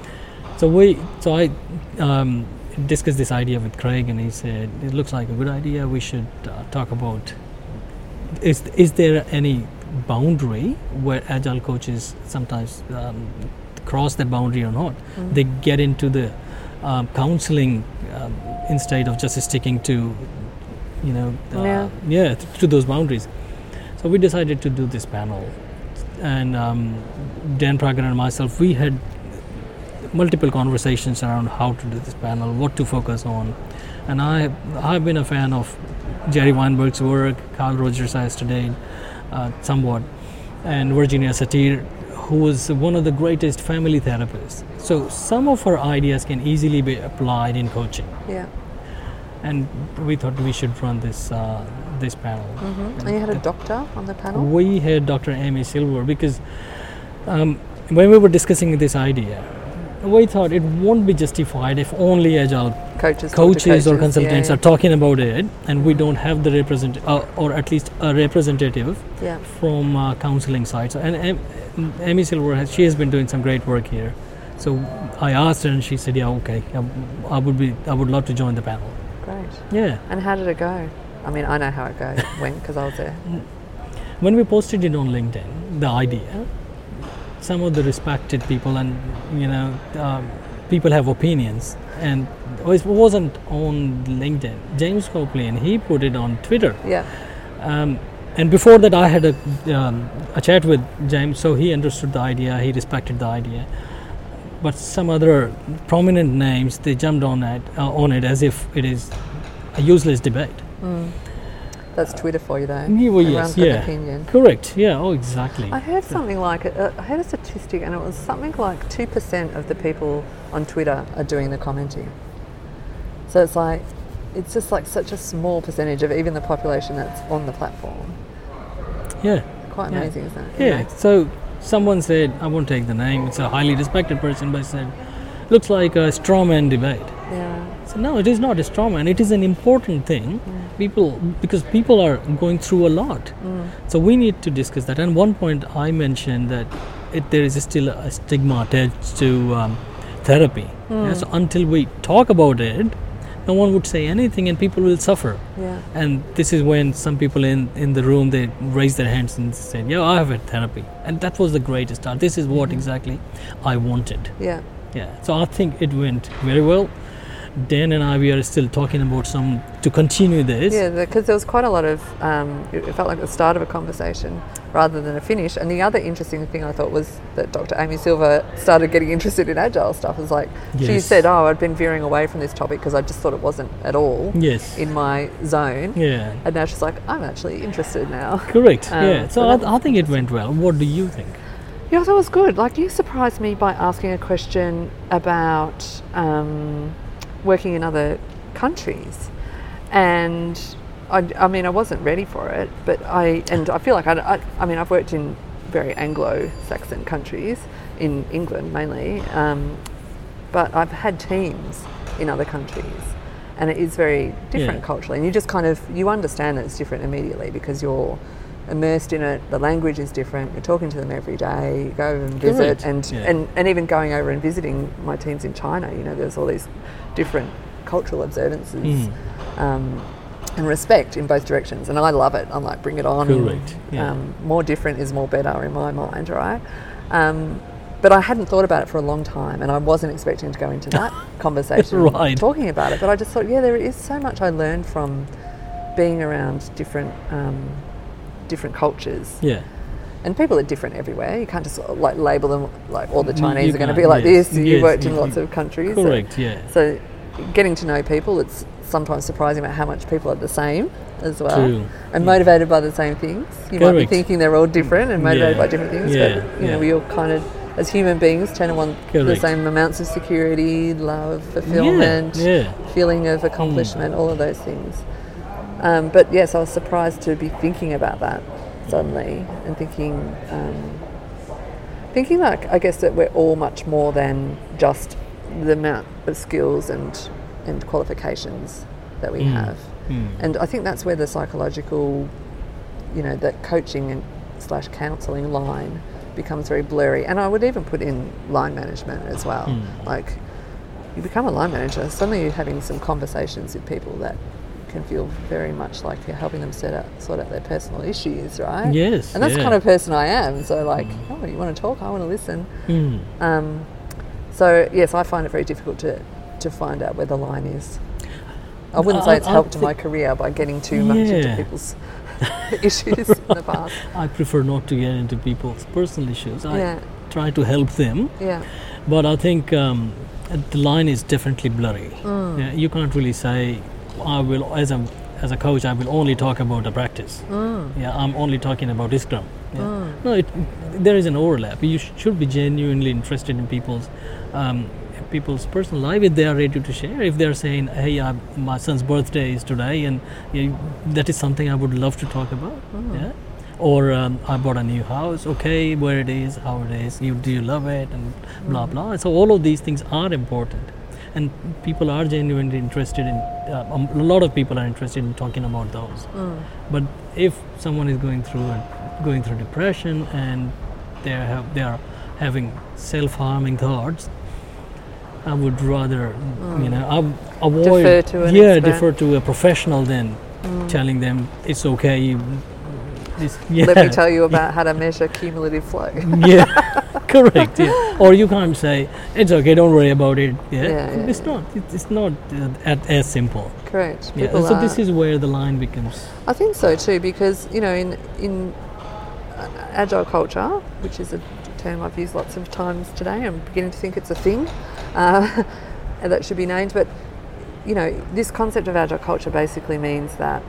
So we, so I um, discussed this idea with Craig, and he said it looks like a good idea. We should uh, talk about is is there any boundary where agile coaches sometimes um, cross that boundary or not? Mm-hmm. They get into the um, counseling um, instead of just sticking to, you know, uh, Yeah. yeah, th- to those boundaries. So we decided to do this panel, and um, Dan Prager and myself, we had multiple conversations around how to do this panel, what to focus on, and I I've been a fan of Jerry Weinberg's work, Carl Rogers I studied uh, somewhat, and Virginia Satir, who was one of the greatest family therapists. So some of her ideas can easily be applied in coaching, Yeah. and we thought we should run this uh, this panel. hmm And you had a doctor on the panel. We had Dr. Amy Silver because um, when we were discussing this idea, we thought it won't be justified if only agile Coaches, to coaches, or consultants yeah. are talking about it, and we don't have the represent uh, or at least a representative Yeah. from uh, counseling side. So, and Em- Amy Silver has she has been doing some great work here. So I asked her, and she said, "Yeah, okay, I, I would be, I would love to join the panel." Great. Yeah. And how did it go? I mean, I know how it go went because I was there. when we posted it on LinkedIn, the idea, some of the respected people and you know um, people have opinions, and it wasn't on LinkedIn. James Coplien he put it on Twitter, Yeah. um, and before that I had a um, a chat with James, so he understood the idea, he respected the idea. But some other prominent names they jumped on it uh, on it as if it is a useless debate. Mm. That's Twitter for you, though. Yeah, well, yes, yeah. opinion. Correct. Yeah. Oh, exactly. I heard something like it. Uh, I heard a statistic, and it was something like two percent of the people on Twitter are doing the commenting. So it's like, it's just like such a small percentage of even the population that's on the platform. Yeah. Quite Yeah. amazing, isn't it? Yeah. So someone said, I won't take the name. It's a highly respected person, but said, looks like a straw man debate. Yeah. So no, it is not a straw man. It is an important thing. People because people are going through a lot. Mm. So we need to discuss that. And one point I mentioned that it, there is still a stigma attached to um, therapy. Yeah, so until we talk about it, no one would say anything, and people will suffer. Yeah. And this is when some people in, in the room they raised their hands and said, "Yeah, I have had therapy," and that was the greatest start. This is what mm-hmm. exactly I wanted. Yeah. Yeah. So I think it went very well, Dan and I we are still talking about some to continue this. Yeah, because there was quite a lot of. Um, it felt like the start of a conversation rather than a finish. And the other interesting thing I thought was that Dr. Amy Silver started getting interested in agile stuff. It was like she said, "Oh, I'd been veering away from this topic because I just thought it wasn't at all Yes. in my zone." yeah. And now she's like, "I'm actually interested now." Correct. Um, yeah. so So I, I think it went well. What do you think? Yeah, that was good. Like you surprised me by asking a question about um, working in other countries, and I, I mean, I wasn't ready for it. But I and I feel like I, I, I mean, I've worked in very Anglo-Saxon countries in England mainly, um, but I've had teams in other countries, and it is very different Yeah. culturally. And you just kind of you understand that it's different immediately because you're immersed in it. The language is different. You're talking to them every day. You go over and visit, Correct. and, Yeah. and and even going over and visiting my teams in China. You know, there's all these different cultural observances. Mm. Um, and respect in both directions, and I love it. I'm like, bring it on. Correct, yeah. Um, more different is more better in my mind, right? Um, but I hadn't thought about it for a long time, and I wasn't expecting to go into that conversation Right. talking about it. But I just thought, yeah, there is so much I learned from being around different um, different cultures, Yeah. and people are different everywhere. You can't just like label them like all the Chinese you are going to be like yes, this. You yes, worked in you- lots of countries, so- Correct. Yeah. so, getting to know people, it's sometimes surprising about how much people are the same as well, True. and Yeah. motivated by the same things. You might be thinking they're all different and motivated Yeah. by different things, Yeah, but you know, we all kind of, as human beings, tend to want the same amounts of security, love, fulfillment, feeling of accomplishment, all of those things. Um, but yes, I was surprised to be thinking about that suddenly and thinking, um, thinking like I guess that we're all much more than just the amount of skills and and qualifications that we Mm. have. Mm. And I think that's where the psychological, you know, that coaching and slash counselling line becomes very blurry. And I would even put in line management as well. Mm. Like you become a line manager, suddenly you're having some conversations with people that can feel very much like you're helping them set out, sort out their personal issues, right? Yes, And that's the kind of person I am. So like, oh, you want to talk? I want to listen. Mm. Um, so yes, I find it very difficult to to find out where the line is. I wouldn't I- say it's I helped my career by getting too much into people's issues in the past. I prefer not to get into people's personal issues. I Yeah. try to help them, Yeah, but I think um, the line is definitely blurry. Mm. Yeah, you can't really say, I will, as a as a coach, I will only talk about the practice. Mm. Yeah, I'm only talking about Scrum. Yeah. No, it, there is an overlap. You sh- should be genuinely interested in people's um, people's personal life if they are ready to share. If they are saying, "Hey, my son's birthday is today, and yeah, that is something I would love to talk about," yeah. Or um, I bought a new house. Okay, where it is, how it is. You do you love it, and blah blah. So all of these things are important, and people are genuinely interested in. Uh, um, a lot of people are interested in talking about those. But if someone is going through a, going through depression and they have they are having self-harming thoughts, I would rather you know av- avoid Defer to an yeah expert. defer to a professional than telling them it's okay. You, this, yeah, let me tell you about how to measure cumulative flow. yeah, correct. Yeah, or you can't say it's okay. Don't worry about it. Yeah, Yeah, it's not. It's not uh, as simple. Correct. Yeah, People so are- this is where the line becomes. I think so too, because you know, in in uh, agile culture, which is a term I've used lots of times today, I'm beginning to think it's a thing uh, and that should be named. But you know, this concept of agile culture basically means that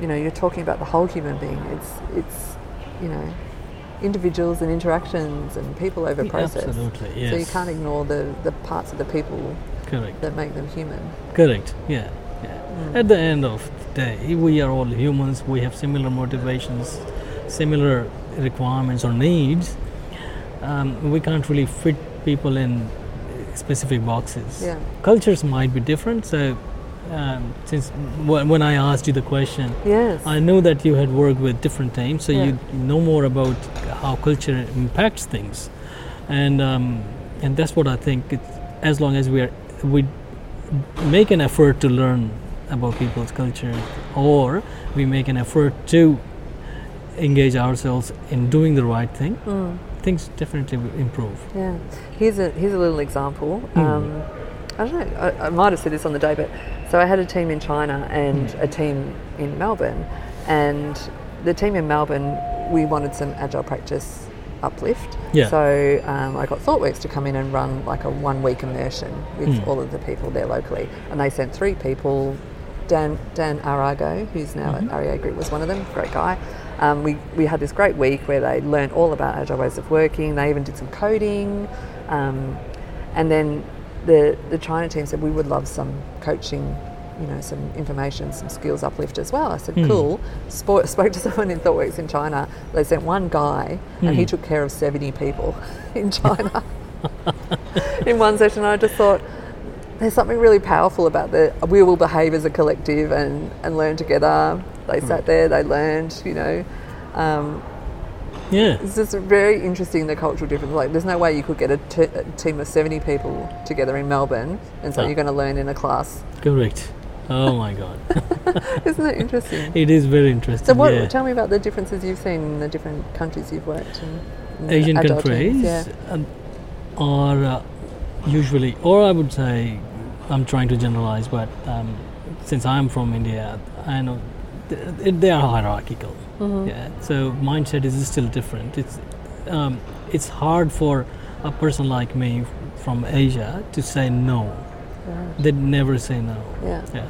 you know you're talking about the whole human being. It's it's you know individuals and interactions and people over process. absolutely, So you can't ignore the, the parts of the people Correct. that make them human. Correct. Yeah. Yeah. At the end of the day, we are all humans. We have similar motivations, similar requirements or needs. Um, we can't really fit people in specific boxes. Yeah. Cultures might be different. So, um, since w- when I asked you the question, Yes. I knew that you had worked with different teams, so Yeah. you know more about how culture impacts things, and um, and that's what I think. It's, as long as we are we make an effort to learn about people's culture, or we make an effort to engage ourselves in doing the right thing, things definitely improve. Yeah, here's a here's a little example. Hmm. Um, I don't know. I, I might have said this on the day, but so I had a team in China and a team in Melbourne, and the team in Melbourne we wanted some agile practice uplift. Yeah. So um, I got ThoughtWorks to come in and run like a one week immersion with Mm. all of the people there locally, and they sent three people. Dan Dan Arago, who's now Mm-hmm. at REA Group, was one of them. Great guy. Um, we, we had this great week where they learned all about agile ways of working. They even did some coding, um, and then the the China team said we would love some coaching, you know, some information, some skills uplift as well. I said Hmm. cool. Spoke, spoke to someone in ThoughtWorks in China. They sent one guy, and he Hmm. took care of seventy people in China in one session. I just thought there's something really powerful about the we will behave as a collective and, and learn together. They sat there, they learned, you know. Um, Yeah. it's just very interesting the cultural difference. Like, there's no way you could get a, t- a team of 70 people together in Melbourne and say No. you're going to learn in a class. Correct. Oh my God. Isn't it interesting? it is very interesting. So, what, yeah. tell me about the differences you've seen in the different countries you've worked in. in Asian countries teams, Yeah. um, are uh, usually, or I would say, I'm trying to generalize, but um, since I'm from India, I know th- they are hierarchical. Mm-hmm. Yeah, so mindset is still different. It's um, it's hard for a person like me from Asia to say no. Right. They never say no. Yeah. Yeah.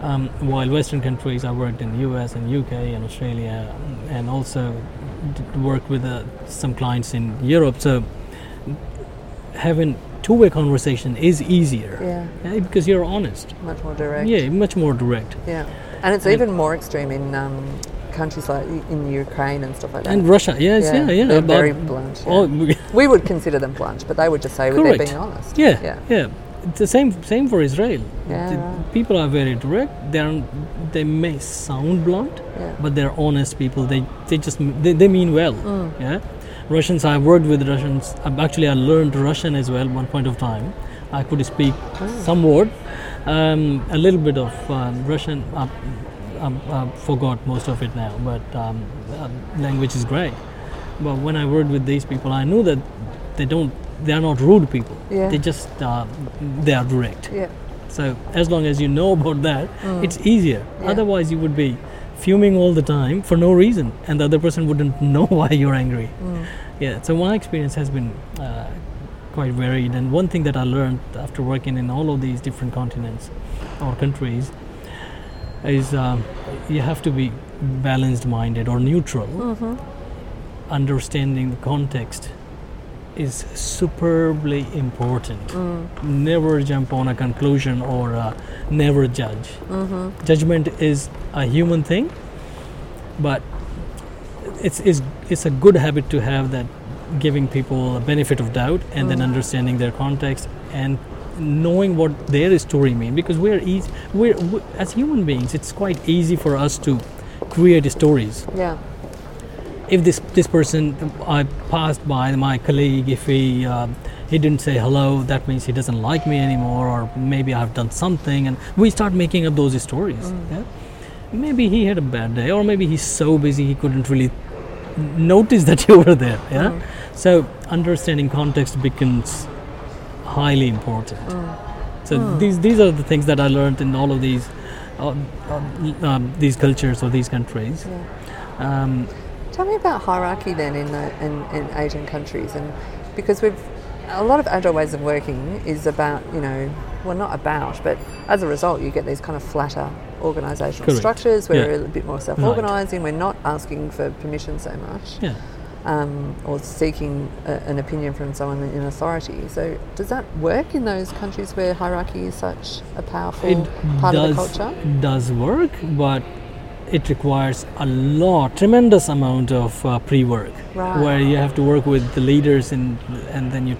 Um, while Western countries, I worked in the US and UK and Australia, and also worked with uh, some clients in Europe. So having two-way conversation is easier Yeah. yeah, because you're honest. Much more direct. Yeah, much more direct. Yeah. And it's And- even more extreme in um, countries like in Ukraine and stuff like that. And Russia, yes, yeah, yeah. They're but- very blunt. yeah. Oh, We would consider them blunt, but they would just say they're being honest. yeah, Yeah. yeah. It's the same same for Israel. Yeah, The. People are very direct. They're they may sound blunt, Yeah. but they're honest people. They they just they, they mean well. Mm. Yeah, Russians. I worked with Russians. Actually, I learned Russian as well. One point of time, I could speak Oh. some word, um, a little bit of um, Russian. I, I, I forgot most of it now, but um, uh, language is great. But when I worked with these people, I knew that they don't. They are not rude people. Yeah. They just uh, they are direct. Yeah. So as long as you know about that, it's easier. Mm. Yeah. Otherwise, you would be fuming all the time for no reason, and the other person wouldn't know why you're angry. Mm. Yeah. So my experience has been uh, quite varied, and one thing that I learned after working in all of these different continents or countries is um, you have to be balanced minded or neutral. Mm-hmm. Understanding the context is superbly important. Mm. Never jump on a conclusion or uh, never judge. Mm-hmm. Judgment is a human thing, but it's, it's, it's a good habit to have that giving people a benefit of doubt and then Mm. understanding their context and knowing what their story means because we're easy we're, we as human beings it's quite easy for us to create stories Yeah. if this this person I passed by my colleague if he um, he didn't say hello that means he doesn't like me anymore or maybe I've done something and we start making up those stories mm. yeah? maybe he had a bad day or maybe he's so busy he couldn't really notice that you were there yeah mm. so understanding context becomes highly important so these these are the things that I learned in all of these uh, uh, um, these cultures or these countries Yeah. um, Tell me about hierarchy then in the in, in Asian countries, and because we've a lot of agile ways of working is about you know well not about but as a result you get these kind of flatter organisational Correct. structures where Yeah. we're a bit more self-organising. We're not asking for permission so much. yeah Um, or seeking a, an opinion from someone in authority. So, does that work in those countries where hierarchy is such a powerful it part does of the culture? does work but it requires a lot tremendous amount of uh, pre-work Right. where you have to work with the leaders and and then you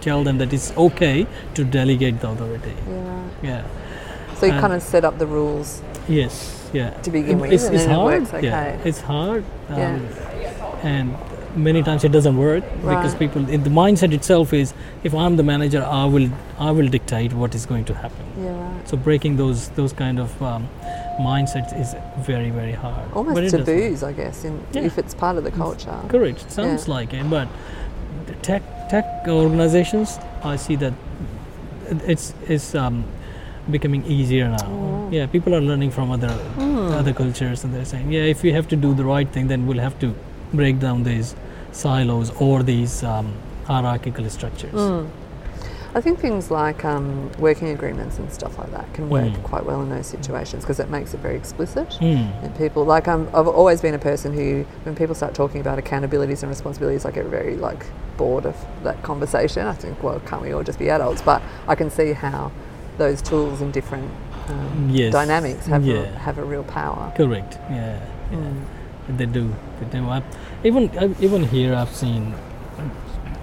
tell them that it's okay to delegate the authority Yeah. yeah So you And- kind of set up the rules. yes yeah To begin with, it's, and it's it hard works okay. yeah it's hard um, Yeah. and many times it doesn't work because people in the mindset itself is if i'm the manager i will i will dictate what is going to happen Yeah, right. So breaking those those kind of um, mindsets is very very hard. But Almost it taboos, I guess, in, Yeah. if it's part of the culture. Correct. Sounds Yeah. like it, but the tech tech organizations, I see that it's it's um, becoming easier now. Oh. Yeah, people are learning from other Hmm. other cultures, and they're saying, yeah, if we have to do the right thing, then we'll have to break down these silos or these um, hierarchical structures. Mm. I think things like um, working agreements and stuff like that can work Mm. quite well in those situations because it makes it very explicit. Mm. And people like I'm, I've always been a person who, when people start talking about accountabilities and responsibilities, I get very like bored of that conversation. I think, well, can't we all just be adults? But I can see how those tools and different um, Yes. dynamics have Yeah. a, have a real power. Correct. Yeah. yeah. Mm. They do. They do. I- Even even here, I've seen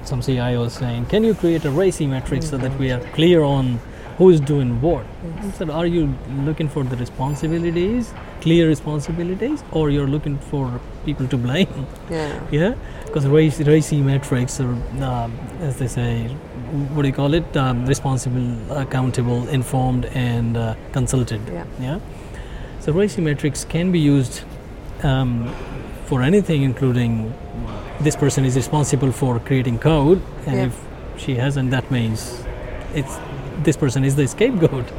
some CIOs saying, "Can you create a RACI matrix so that we are clear on who is doing what?" I said, "Are you looking for the responsibilities, clear responsibilities, or you're looking for people to blame?" Yeah. Yeah, because RACI, RACI metrics are, um, as they say, what do you call it? Um, responsible, accountable, informed, and uh, consulted. Yeah. Yeah. So RACI metrics can be used um, for anything, including this person is responsible for creating code, and Yeah. if she hasn't, that means it's this person is the scapegoat.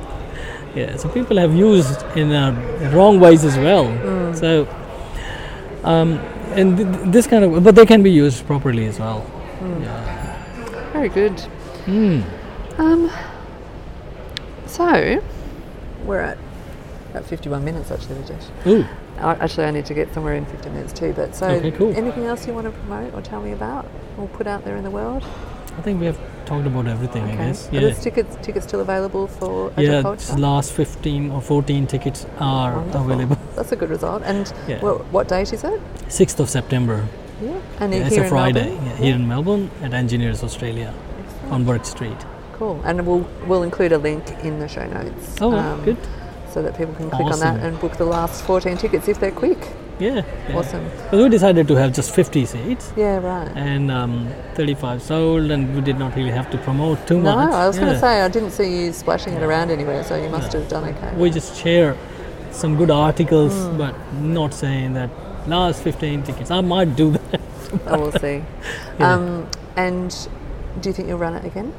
Yeah. So people have used in uh, wrong ways as well. Mm. So. Um, and th- th- this kind of, but they can be used properly as well. Mm. Yeah. Very good. Mm. Um, so we're at at 51 minutes actually, Rajesh. Ooh. I, actually, I need to get somewhere in 15 minutes too. But so, Okay, cool. anything else you want to promote or tell me about or put out there in the world? I think we have talked about everything. I guess. Are Yeah. those tickets tickets still available for Yeah. It's last 15 or 14 tickets are Wonderful. available. That's a good result. And Yeah. what, what date is it? 6th of September. Yeah. And Yeah, it's a Friday. Yeah, here in Melbourne at Engineers Australia Excellent. on Bourke Street. Cool. And we'll we'll include a link in the show notes. Oh, um, good. So that people can click on that and book the last 14 tickets if they're quick. Yeah. yeah. Awesome. But we decided to have just 50 seats. Yeah, right. And um, 35 sold, and we did not really have to promote too No, much. No, I was going to say I didn't see you splashing it around anywhere, so you must No. have done okay. we just share some good articles, Mm. but not saying that last 15 tickets. I might do that. oh, we'll see. Yeah. Um, and do you think you'll run it again?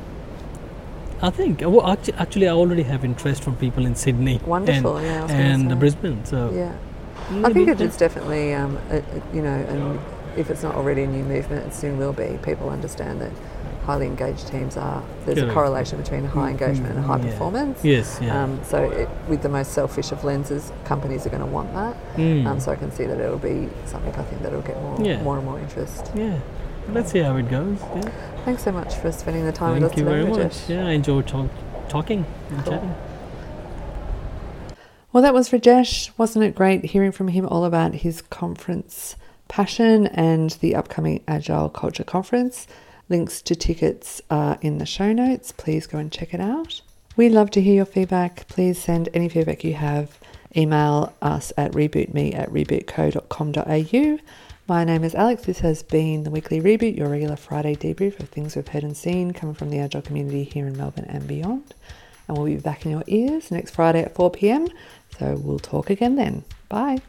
I think uh, well, actu- actually I already have interest from people in Sydney Wonderful, and, yeah, I was gonna and. Brisbane. So Yeah. I think it is definitely, um, a, a- you know, and if it's not already a new movement, it soon will be. People understand that highly engaged teams are, there's a correlation between high engagement and high Yeah. performance. Yes, yeah. Um, so, it, with the most selfish of lenses, companies are going to want that. Mm. Um, so, I can see that it'll be something I think that'll get more, Yeah. more and more interest. yeah. Let's see how it goes. Yeah. Thanks so much for spending the time Thank with us you today, very much. Yeah, I enjoyed talk- talking and Cool. chatting. Well, that was Rajesh. Wasn't it great hearing from him all about his conference passion and the upcoming Agile Culture Conference? Links to tickets are in the show notes. Please go and check it out. We love to hear your feedback. Please send any feedback you have. Email us at rebootme at rebootco.com.au. My name is Alex. This has been the Weekly Reboot, your regular Friday debrief of things we've heard and seen coming from the Agile community here in Melbourne and beyond. And we'll be back in your ears next Friday at 4 pm. So we'll talk again then. Bye.